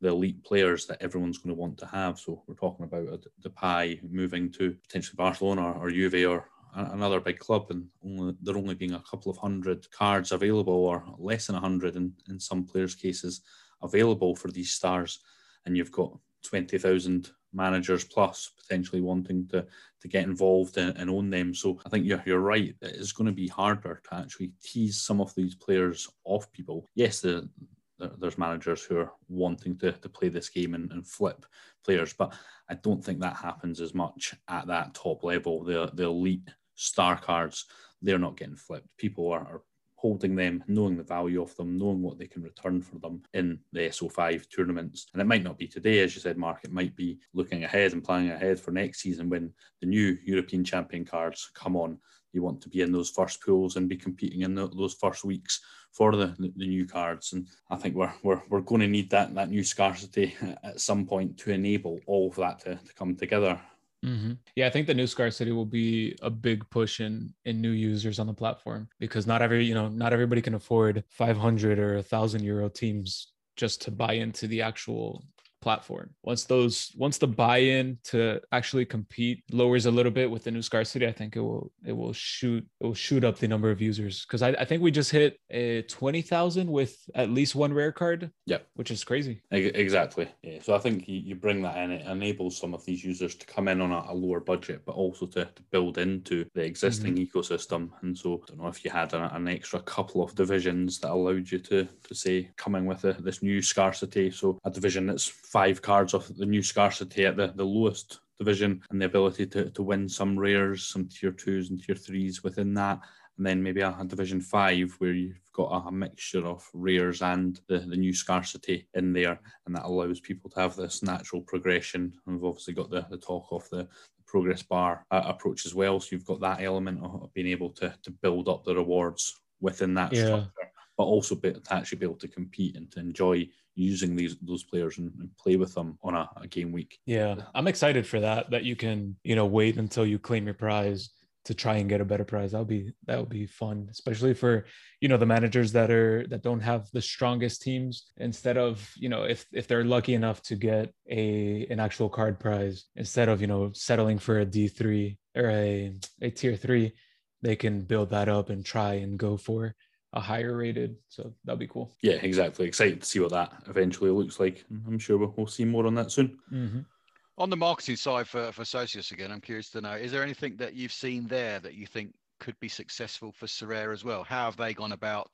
the elite players that everyone's going to want to have. So we're talking about the pie moving to potentially Barcelona or, or Juve or another big club, and only, there only being a couple of hundred cards available, or less than a hundred in, in some players' cases available for these stars, and you've got twenty thousand managers plus potentially wanting to to get involved and, and, own them. So I think you're, you're right. It's going to be harder to actually tease some of these players off people. Yes, the there's managers who are wanting to, to play this game and, and flip players, but I don't think that happens as much at that top level. The the elite star cards, they're not getting flipped. People are, are holding them, knowing the value of them, knowing what they can return for them in the SO5 tournaments. And it might not be today, as you said, Mark, it might be looking ahead and planning ahead for next season when the new European champion cards come on. You want to be in those first pools and be competing in the, those first weeks for the, the new cards. And I think we're, we're, we're going to need that, that new scarcity at some point to enable all of that to, to come together. Mm-hmm. Yeah, I think the new scarcity will be a big push in in new users on the platform because not every you know not everybody can afford 500 or a thousand euro teams just to buy into the actual platform. Once those once the buy-in to actually compete lowers a little bit with the new scarcity, I think it will it will shoot it will shoot up the number of users because I, I think we just hit a twenty thousand with at least one rare card. Yeah, which is crazy. Exactly. Yeah. So I think you, you bring that in, it enables some of these users to come in on a, a lower budget, but also to, to build into the existing mm-hmm. ecosystem. And so I don't know if you had a, an extra couple of divisions that allowed you to to say coming with a, this new scarcity. So a division that's five cards of the new scarcity at the, the lowest division and the ability to, to win some rares, some tier twos and tier threes within that. And then maybe a, a division five where you've got a, a, mixture of rares and the, the new scarcity in there. And that allows people to have this natural progression. And we've obviously got the, the talk of the, progress bar uh, approach as well. So you've got that element of, being able to, to build up the rewards within that yeah. structure, but also be, to actually be able to compete and to enjoy using these those players and, and play with them on a, a, game week. Yeah, I'm excited for that. That you can you know wait until you claim your prize to try and get a better prize. That'll be that would be fun, especially for you know the managers that are that don't have the strongest teams. Instead of you know if if they're lucky enough to get a an actual card prize instead of you know settling for a D three or a a tier three, they can build that up and try and go for a higher rated. So that'll be cool. Yeah, exactly. Excited to see what that eventually looks like. I'm sure we'll, we'll see more on that soon. Mm-hmm. On the marketing side for, for Socios again, I'm curious to know, is there anything that you've seen there that you think could be successful for Sorare as well? How have they gone about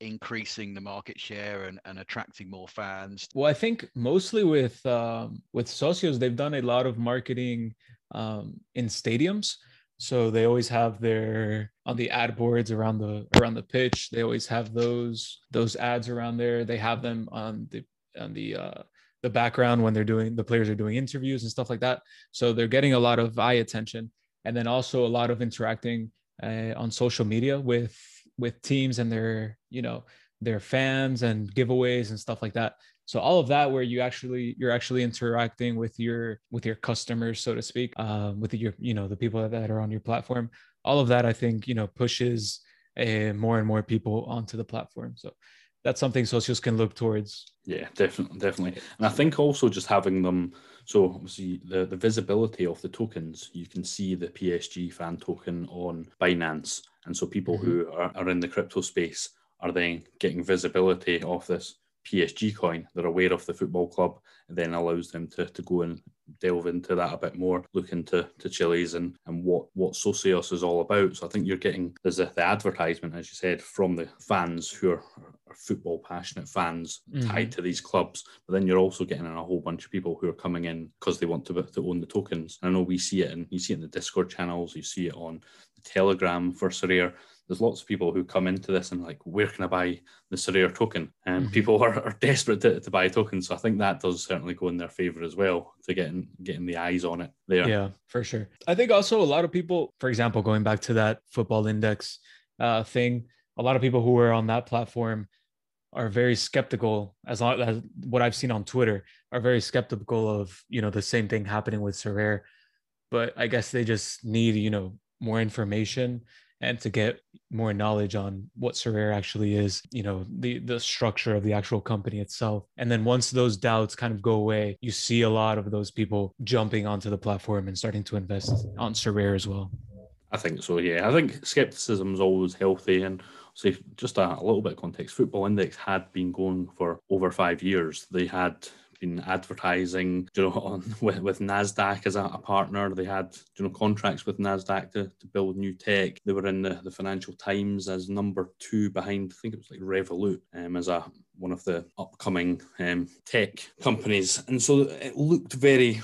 increasing the market share and, and attracting more fans? Well, I think mostly with um, with Socios, they've done a lot of marketing um, in stadiums. So they always have their on the ad boards around the around the pitch. They always have those those ads around there. They have them on the on the uh, the background when they're doing the players are doing interviews and stuff like that. So they're getting a lot of eye attention, and then also a lot of interacting uh, on social media with with teams and their you know their fans and giveaways and stuff like that so all of that where you actually you're actually interacting with your with your customers so to speak um, with your you know the people that are on your platform all of that i think you know pushes a, more and more people onto the platform. So that's something socials can look towards. Yeah definitely definitely. And i think also just having them so obviously the, the visibility of the tokens you can see the psg fan token on binance. And so people mm-hmm. who are, are in the crypto space are then getting visibility of this PSG coin. They're aware of the football club, and then allows them to, to go and delve into that a bit more, look into to Chiliz and, and what, what Socios is all about. So I think you're getting there's a, the advertisement, as you said, from the fans who are, are football passionate fans mm-hmm. tied to these clubs. But then you're also getting a whole bunch of people who are coming in because they want to, to own the tokens. And I know we see it and you see it in the Discord channels, you see it on the Telegram for Sorare there's lots of people who come into this and like, where can I buy the Sorare token? And mm-hmm. people are, are desperate to, to buy tokens. So I think that does certainly go in their favor as well to getting getting the eyes on it there. Yeah, for sure. I think also a lot of people, for example, going back to that football index uh, thing, a lot of people who are on that platform are very skeptical as long as what I've seen on Twitter are very skeptical of, you know, the same thing happening with Sorare. But I guess they just need, you know, more information and to get more knowledge on what Sorare actually is, you know, the the structure of the actual company itself. And then once those doubts kind of go away, you see a lot of those people jumping onto the platform and starting to invest on Sorare as well. I think so, yeah. I think skepticism is always healthy and so just a, a little bit of context, Football Index had been going for over five years. They had been advertising, you know, on with, with Nasdaq as a, a, partner. They had, you know, contracts with Nasdaq to, to build new tech. They were in the, the Financial Times as number two behind, I think it was like Revolut, um, as a one of the upcoming um, tech companies, and so it looked very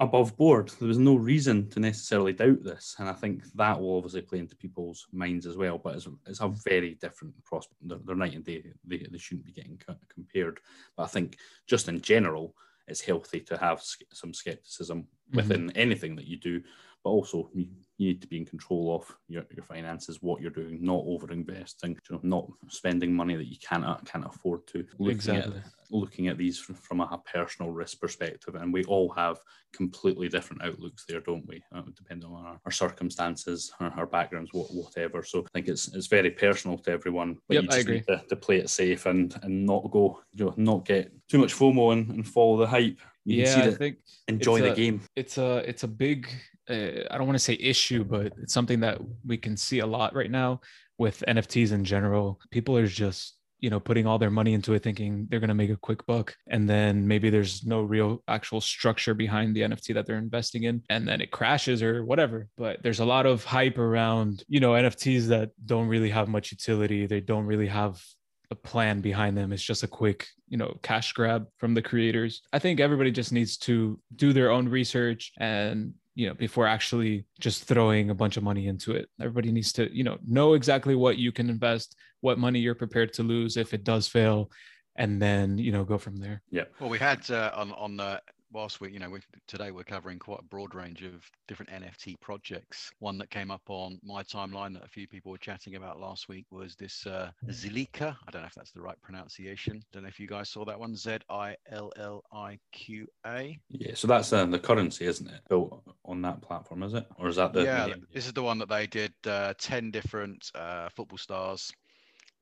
above board. There was no reason to necessarily doubt this, and I think that will obviously play into people's minds as well. But it's, it's a very different prospect. They're, they're night and day. They, they shouldn't be getting compared. But I think just in general, it's healthy to have some skepticism mm-hmm. within anything that you do. But also you, you need to be in control of your, your finances, what you're doing, not over investing, you know, not spending money that you can't can't afford to. Looking Exactly. At, looking at these from, a personal risk perspective, and we all have completely different outlooks there, don't we? Uh, depending on our, our circumstances, our, our backgrounds, what, whatever. So I think it's it's very personal to everyone. But Yep, you I just agree. need to, to play it safe and and not go, you know, not get too much FOMO and, and follow the hype. You yeah, can I think enjoy the a- game. it's a it's a big uh, I don't want to say issue, but it's something that we can see a lot right now with NFTs in general. People are just you know putting all their money into it thinking they're going to make a quick buck and then maybe there's no real actual structure behind the nft that they're investing in and then it crashes or whatever. But there's a lot of hype around you know nfts that don't really have much utility. They don't really have a plan behind them. It's just a quick you know cash grab from the creators. I think everybody just needs to do their own research and you know before actually just throwing a bunch of money into it everybody needs to you know know exactly what you can invest what money you're prepared to lose if it does fail and then you know go from there Yeah. Well, we had uh, on on uh, whilst we you know we, today we're covering quite a broad range of different NFT projects. One that came up on my timeline that a few people were chatting about last week was this uh, Zilliqa. I don't know if that's the right pronunciation. Don't know if you guys saw that one. Z I L L I Q A. Yeah, so that's uh, the currency, isn't it? Built on that platform, is it? Or is that the yeah, the- this is the one that they did uh, 10 different uh, football stars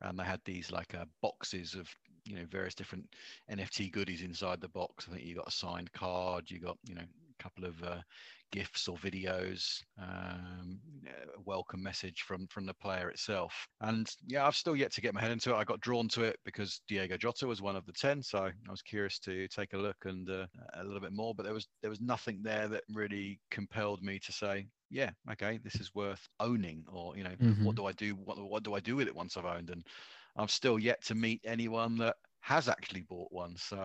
and they had these like uh, boxes of you know various different nft goodies inside the box. I think you got a signed card you got you know a couple of uh, gifs or videos um, a welcome message from from the player itself. And yeah i've still yet to get my head into it. I got drawn to it because diego jota was one of the 10 so i was curious to take a look and uh, a little bit more but there was there was nothing there that really compelled me to say yeah okay this is worth owning or you know what Mhm. do i do what, what do i do with it once i've owned? And i've still yet to meet anyone that has actually bought one so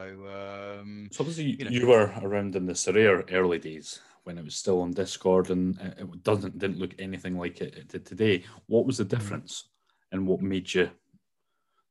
um So obviously you, know- you were around in the Sorare early days when it was still on Discord and it it doesn't didn't look anything like it, it did today. What was the difference, and what made you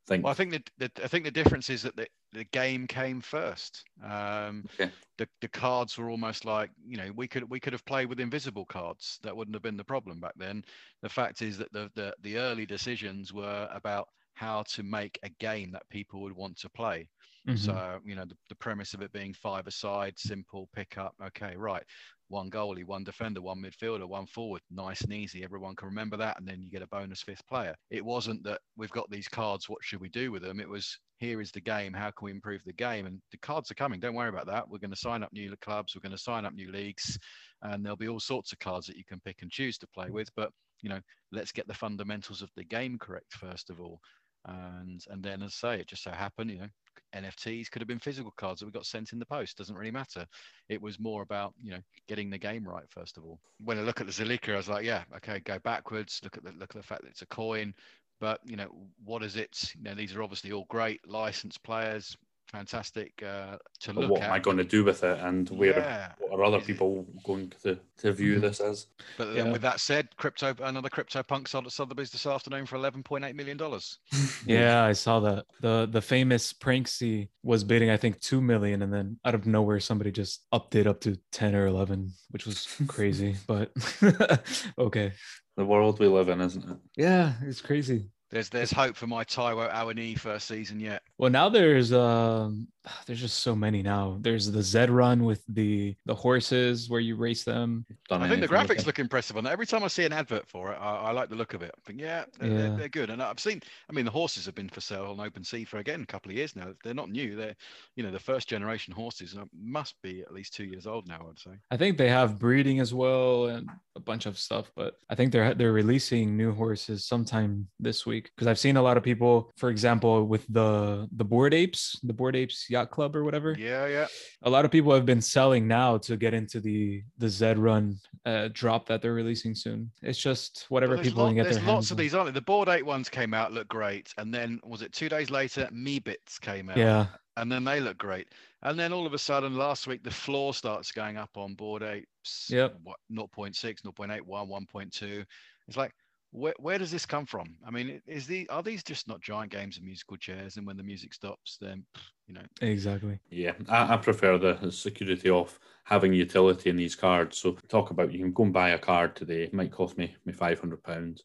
think? well i think that the, i think the difference is that the, the game came first um Okay. the, the cards were almost like you know we could we could have played with invisible cards that wouldn't have been the problem back then the fact is that the the, the early decisions were about how to make a game that people would want to play Mhm. So, you know, the, the premise of it being five aside, simple pickup. Okay, right. One goalie, one defender, one midfielder, one forward. Nice and easy. Everyone can remember that. And then you get a bonus fifth player. It wasn't that we've got these cards. What should we do with them? It was here is the game. How can we improve the game? And the cards are coming. Don't worry about that. We're going to sign up new clubs. We're going to sign up new leagues. And there'll be all sorts of cards that you can pick and choose to play with. But, you know, let's get the fundamentals of the game correct first of all. And and then as I say, it just so happened, you know, NFTs could have been physical cards that we got sent in the post. Doesn't really matter. It was more about you know getting the game right first of all. When I look at the Zilliqa, I was like, yeah, okay, go backwards. Look at the look at the fact that it's a coin, but you know what is it? You know these are obviously all great licensed players, fantastic uh, to look what at. What am I going to do with it, and where Yeah. what are other people going to, to view Mhm. this as? But then Yeah. with that said, crypto another crypto punk sold at Sotheby's this afternoon for eleven point eight million dollars. Yeah, I saw that. The the famous Pranksy was bidding, I think, two million, and then out of nowhere somebody just upped it up to 10 or 11, which was crazy. but okay. the world we live in, isn't it? Yeah, it's crazy. There's there's hope for my Taiwo Awani first season yet. Well, now there's um there's just so many now. There's the Z run with the the horses where you race them. Done I think the graphics it. look impressive on that. Every time I see an advert for it, I, I like the look of it. I think, yeah, they're, they're- they're good. And I've seen, I mean, the horses have been for sale on OpenSea for again a couple of years now. They're not new. They're, you know, the first generation horses uh, must be at least two years old now. I'd say. I think they have breeding as well and a bunch of stuff, but I think they're they're releasing new horses sometime this week because I've seen a lot of people, for example, with the the Bored Apes, the Bored Apes yacht club or whatever. Yeah, yeah. A lot of people have been selling now to get into the the Z run uh, drop that they're releasing soon. It's just whatever people lot- can get there's their lots of on. these, aren't there? The Bored Ape ones came out, looked great, and then was it two days later? Meebits came out. Yeah, and then they look great. And then all of a sudden, last week, the floor starts going up on Bored Apes. Yep. What 0.6, 0.81, 1.2. It's like, where, where does this come from? I mean, is the are these just not giant games of musical chairs? And when the music stops, then you know, exactly. Yeah, I, I prefer the security off having utility in these cards. So talk about you can go and buy a card today. It might cost me me five hundred pounds.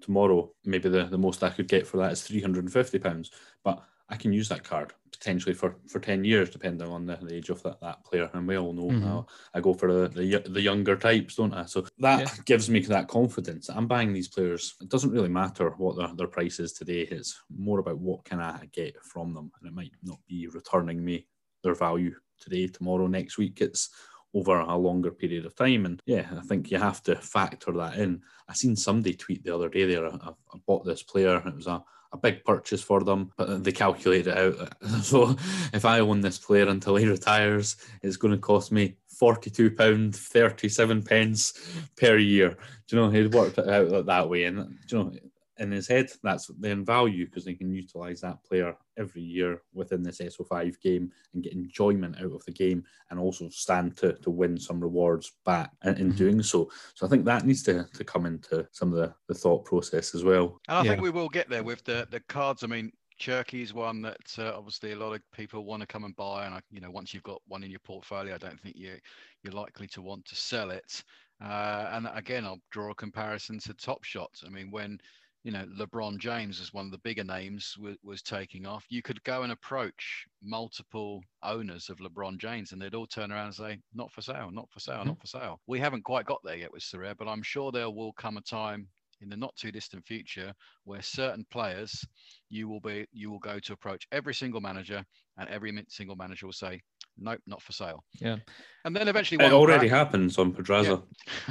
Tomorrow, maybe the, the most I could get for that is three hundred and fifty pounds. But I can use that card potentially for, for 10 years, depending on the, the age of that, that player. And we all know Mhm. I go for the, the the younger types, don't I? So that Yeah. gives me that confidence. I'm buying these players. It doesn't really matter what their, their price is today. It's more about what can I get from them, and it might not be returning me their value today, tomorrow, next week. It's over a longer period of time, and yeah, I think you have to factor that in. I seen somebody tweet the other day there. I, I bought this player. It was a a big purchase for them, but they calculate it out. So if I own this player until he retires, it's going to cost me forty-two pound thirty-seven pence per year. Do you know he'd worked it out that way, and you know in his head that's then value because they can utilize that player every year within this SO5 game and get enjoyment out of the game and also stand to, to win some rewards back in, in Mhm. doing so. So I think that needs to, to come into some of the, the thought process as well. And I think we will get there with the the cards. I mean, Cherki is one that uh, obviously a lot of people want to come and buy, and I, you know, once you've got one in your portfolio, I don't think you you're likely to want to sell it. Uh, and again, I'll draw a comparison to Top Shot. I mean, when you know LeBron James as one of the bigger names was, was taking off, you could go and approach multiple owners of LeBron James, and they'd all turn around and say, "Not for sale, not for sale, not mm-hmm. for sale." We haven't quite got there yet with Sorare, but I'm sure there will come a time in the not too distant future where certain players you will be you will go to approach every single manager and every single manager will say nope not for sale Yeah. and then eventually It already crack. happens on Pedraza.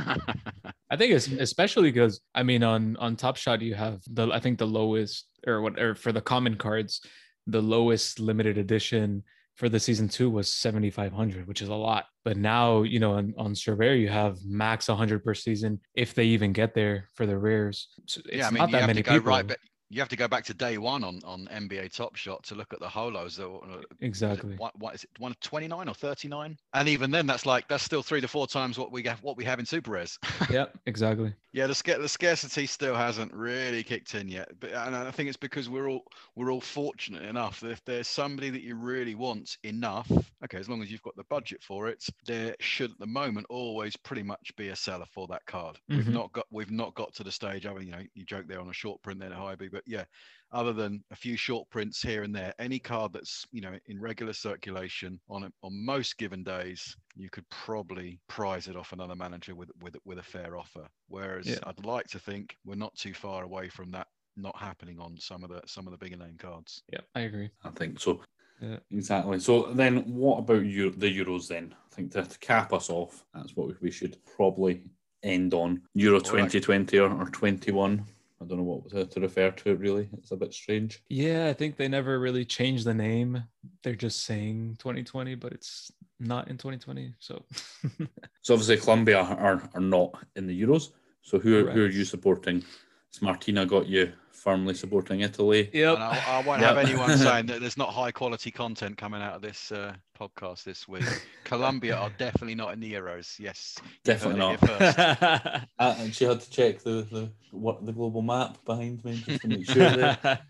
I think it's especially because I mean on on Top Shot you have the I think the lowest or what or for the common cards the lowest limited edition for the season two was 7500 which is a lot but now you know on, on Sorare you have max 100 per season if they even get there for the rares So it's yeah i mean not you that have many to go people right but you have to go back to day one on on nba top shot to look at the holos that were- was it exactly what, what is it One twenty nine or 39 and even then that's like that's still three to four times what we have what we have in super rares yeah exactly Yeah, the, the scarcity still hasn't really kicked in yet, but and I think it's because we're all we're all fortunate enough that if there's somebody that you really want enough, okay, as long as you've got the budget for it, there should at the moment always pretty much be a seller for that card. We've Mhm. not got we've not got to the stage. I mean, you know, you joke there on a short print there, Hibee, but yeah, other than a few short prints here and there, any card that's you know in regular circulation on a, on most given days, you could probably prize it off another manager with with with a fair offer. Whereas Yeah. I'd like to think we're not too far away from that not happening on some of the some of the bigger name cards. yeah I agree I think so. Yeah. Exactly. So then, what about you, the Euros? Then I think to, to cap us off, that's what we, we should probably end on Euro All right. 2020 or, or 21. I don't know what to, to refer to it. Really, it's a bit strange. Yeah, I think they never really changed the name. They're just saying 2020, but it's not in 2020. So So obviously, Colombia are, are not in the Euros. So who are, who are you supporting? Has Martina got you firmly supporting Italy? yep. And I, I won't Yep. have anyone saying that there's not high quality content coming out of this uh, podcast this week. Colombia are definitely not in the Euros. Yes, Definitely not. first. Uh, and she had to check the, the what the global map behind me just to make sure that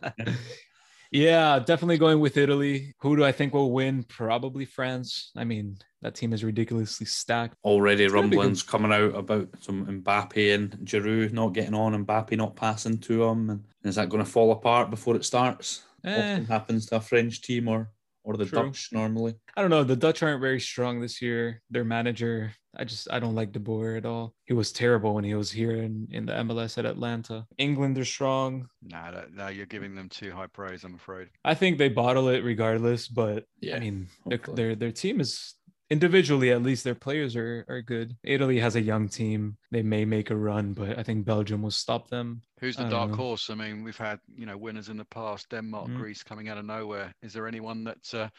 yeah, definitely going with Italy. Who do I think will win? Probably France. I mean, that team is ridiculously stacked. already It's gonna be good. rumblings coming out about some Mbappe and Giroud not getting on, Mbappe not passing to him, and is that going to fall apart before it starts? Eh, Often happens to a French team or or the True. Dutch normally. I don't know. The Dutch aren't very strong this year. Their manager, I just I don't like De Boer at all. He was terrible when he was here in, in the MLS at Atlanta. England are strong. no, no, no, you're giving them too high praise. I'm afraid. I think they bottle it regardless, but Yeah, I mean their, their their team is individually at least their players are are good. Italy has a young team. They may make a run, but I think Belgium will stop them. Who's the dark know. horse? I mean, we've had you know winners in the past, Denmark, Mm. Greece coming out of nowhere. Is there anyone that uh,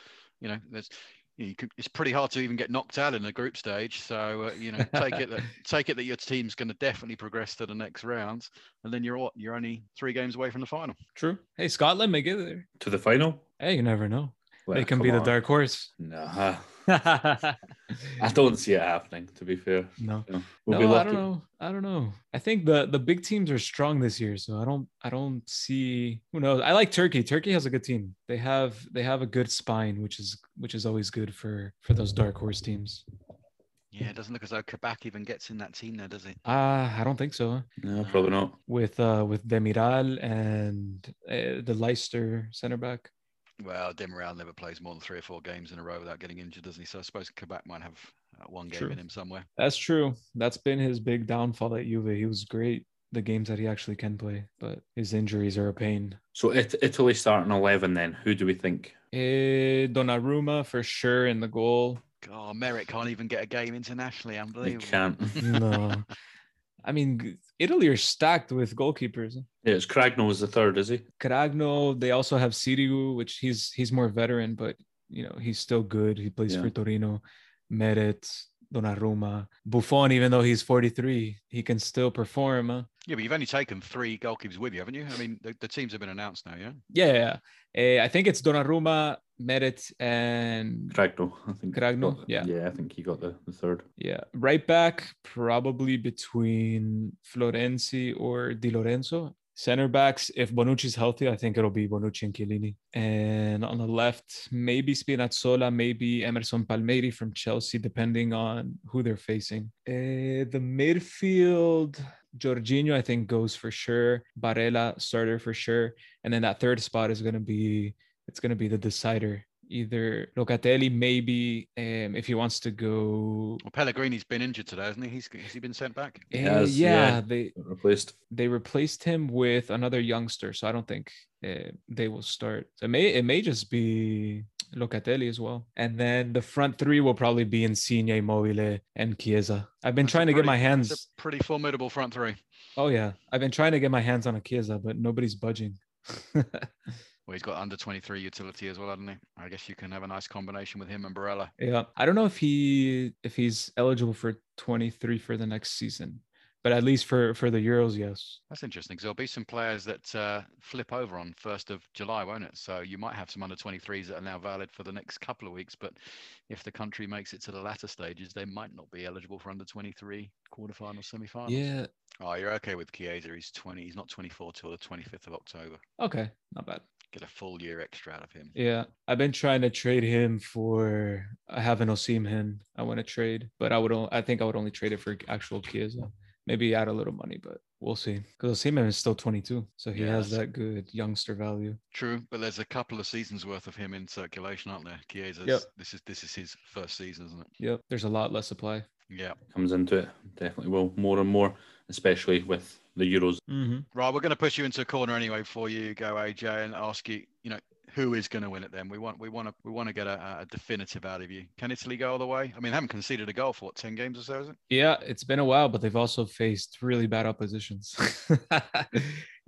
you know? There's you could, it's pretty hard to even get knocked out in the group stage. So uh, you know, take it that take it that your team's going to definitely progress to the next round, and then you're what? You're only three games away from the final. True. Hey, Scotland may get there. To the final? Hey, you never know. Well, they can come be the dark horse. Nah, no, I don't see it happening. To be fair, no, You we'll be I don't know. I don't know. I think the the big teams are strong this year, so I don't I don't see who knows. I like Turkey. Turkey has a good team. They have they have a good spine, which is which is always good for for those dark horse teams. Yeah, it doesn't look as though Kabak even gets in that team there, does it? Uh, I don't think so. No, probably not. With uh with Demiral and uh, the Leicester center back. Well, Demiral never plays more than three or four games in a row without getting injured, doesn't he? So I suppose Kabak might have uh, one game True. in him somewhere. That's true. That's been his big downfall at Juve. He was great the games that he actually can play, but his injuries are a pain. So it, Italy starting 11 then. Who do we think? Eh, Donnarumma for sure in the goal. God, Meret can't even get a game internationally. They Unbelievable. can't. No. I mean, g- Italy are stacked with goalkeepers. Yeah, it's Cragno is the third, is he? Cragno. they also have Sirigu, which he's he's more veteran, but you know, he's still good. He plays Yeah. for Torino. Meret, Donnarumma, Buffon, even though he's 43, he can still perform. huh? Yeah, but you've only taken three goalkeepers with you, haven't you? I mean, the, the teams have been announced now, yeah? Yeah, yeah. Eh, I think it's Donnarumma, Meret, and Cragno, I think. Cragno, yeah. Yeah, I think he got the, the third. yeah, right back probably between Florenzi or Di Lorenzo. Center backs, if Bonucci's healthy, I think it'll be Bonucci and Chiellini. And on the left, maybe Spinazzola, maybe Emerson Palmieri from Chelsea, depending on who they're facing. Eh, the midfield, Jorginho, I think goes for sure. Barella starter for sure. And then that third spot is gonna be it's gonna be the decider. Either Locatelli, maybe um, if he wants to go. Well, Pellegrini's been injured today, hasn't he? He's, has he been sent back? Uh, has, yeah, yeah. they Replaced. they replaced him with another youngster, so I don't think uh, they will start. So it may it may just be Locatelli as well, and then the front three will probably be Insigne, Immobile, and Chiesa. I've been That's trying to get my hands. It's a pretty formidable front three. Oh yeah, I've been trying to get my hands on a Chiesa, but nobody's budging. Well, he's got under 23 utility as well, hasn't he? I guess you can have a nice combination with him and Barella. yeah, I don't know if he if he's eligible for 23 for the next season, but at least for for the Euros, yes. That's interesting because there'll be some players that uh, flip over on 1st of July, won't it? So you might have some under 23s that are now valid for the next couple of weeks. But if the country makes it to the latter stages, they might not be eligible for under 23 quarterfinals, semi-finals. Yeah. Oh, you're okay with Chiesa. He's 20. He's not 24 till the 25th of October. Okay, not bad. Get a full year extra out of him. Yeah, I've been trying to trade him for. I have an Osimhen. I want to trade, but I would. I think I would only trade it for actual Chiesa. Maybe add a little money, but we'll see. Because Osimhen is still 22, so he has that good youngster value. True, but there's a couple of seasons worth of him in circulation, aren't there? Chiesa's. Yep. This is this is his first season, isn't it? Yep, there's a lot less supply. Yeah. Comes into it. Definitely will. More and more, especially with the Euros. Mm-hmm. Right, we're going to push you into a corner anyway before you go, AJ, and ask you, you know, who is going to win it? Then we want, we want to, we want to get a, a definitive out of you. Can Italy go all the way? I mean, they haven't conceded a goal for what ten games or so, is it? Yeah, it's been a while, but they've also faced really bad oppositions.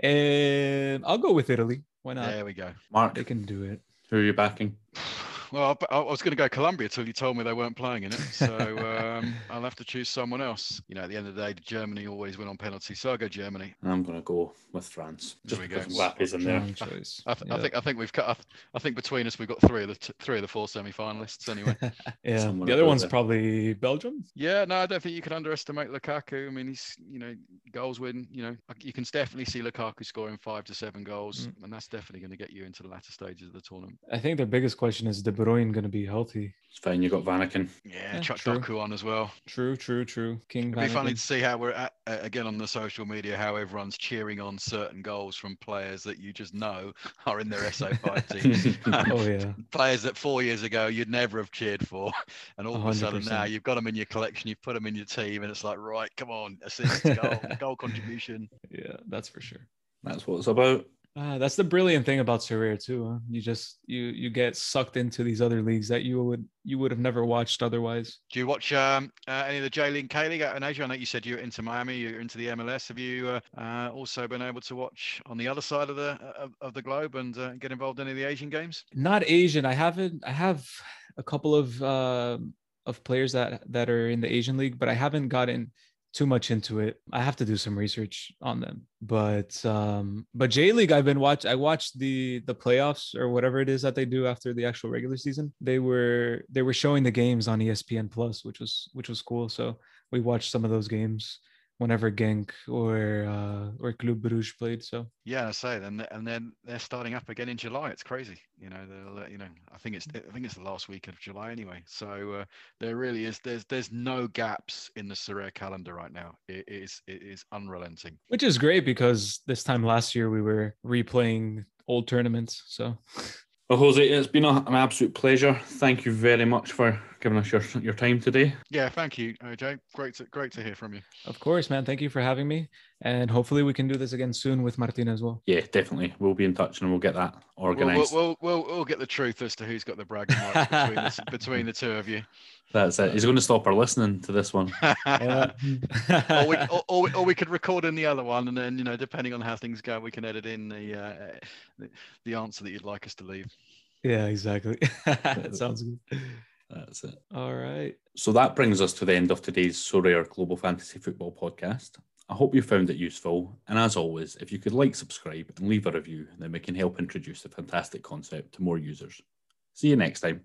and I'll go with Italy. Why not? There we go. Mark, They can do it. who are you backing? Well, I I was going to go Colombia till you told me they weren't playing in it, so um, I'll have to choose someone else. You know, at the end of the day, Germany always win on penalty, so I will go Germany. I'm going to go with France. There Just we go. because Mbappe's in there. Strong choice. I, th- I think I think we've cut. I, th- I think between us, we've got three of the t- three of the four semi-finalists anyway. yeah, Someone the other one's there. probably Belgium. Yeah, no, I don't think you can underestimate Lukaku. I mean, he's you know goals win. You know, you can definitely see Lukaku scoring five to seven goals, and that's definitely going to get you into the latter stages of the tournament. I think the biggest question is De Bruyne going to be healthy? It's fine. You got Vanaken. Yeah, Yeah, chuck true. Doku on as well. True, true, true. King It'd be funny to see how we're at, uh, again on the social media how everyone's cheering on certain goals from players that you just know are in their SO5 team. Oh yeah, players that four years ago you'd never have cheered for, and all of a sudden now you've got them in your collection, you've put them in your team, and it's like, right, come on, assist, goal, goal contribution. yeah, that's for sure. That's what it's about. Uh, that's the brilliant thing about Sorare too. Huh? You just you you get sucked into these other leagues that you would you would have never watched otherwise. Do you watch um, uh, any of the J League, K League out in Asia? I know you said you're into Miami, you're into the MLS. Have you uh, uh, also been able to watch on the other side of the of, of the globe and uh, get involved in any of the Asian games? Not Asian. I haven't. I have a couple of of players that that are in the Asian league, but I haven't gotten too much into it. I have to do some research on them. But um but J League I've been watch I watched the the playoffs or whatever it is that they do after the actual regular season. They were they were showing the games on ESPN Plus, which was which was cool. So we watched some of those games. Whenever Genk or uh, or Club Brugge played. So yeah, I say then, and then they're starting up again in July. It's crazy, you know. They'll, you know, I think it's I think it's the last week of July anyway. So uh, there really is there's there's no gaps in the Sorare calendar right now. It is it is unrelenting, which is great because this time last year we were replaying old tournaments. So. Well, Jose, it's been a, an absolute pleasure. Thank you very much for giving us your, your time today. Yeah, thank you, AJ. Great to great to hear from you. Of course, man. Thank you for having me, and hopefully we can do this again soon with Martin as well. Yeah, definitely. We'll be in touch and we'll get that organised. We'll, we'll, we'll, we'll, get the truth as to who's got the bragging rights between, the, between the two of you. That's it. He's going to stop her listening to this one. or, we, or, or, we, or, we, could record in the other one, and then you know, depending on how things go, we can edit in the uh, the, the answer that you'd like us to leave. Yeah, exactly. that sounds good. That's it. All right. So that brings us to the end of today's Sorare Global Fantasy Football podcast. I hope you found it useful. And as always, if you could like, subscribe, and leave a review, then we can help introduce the fantastic concept to more users. See you next time.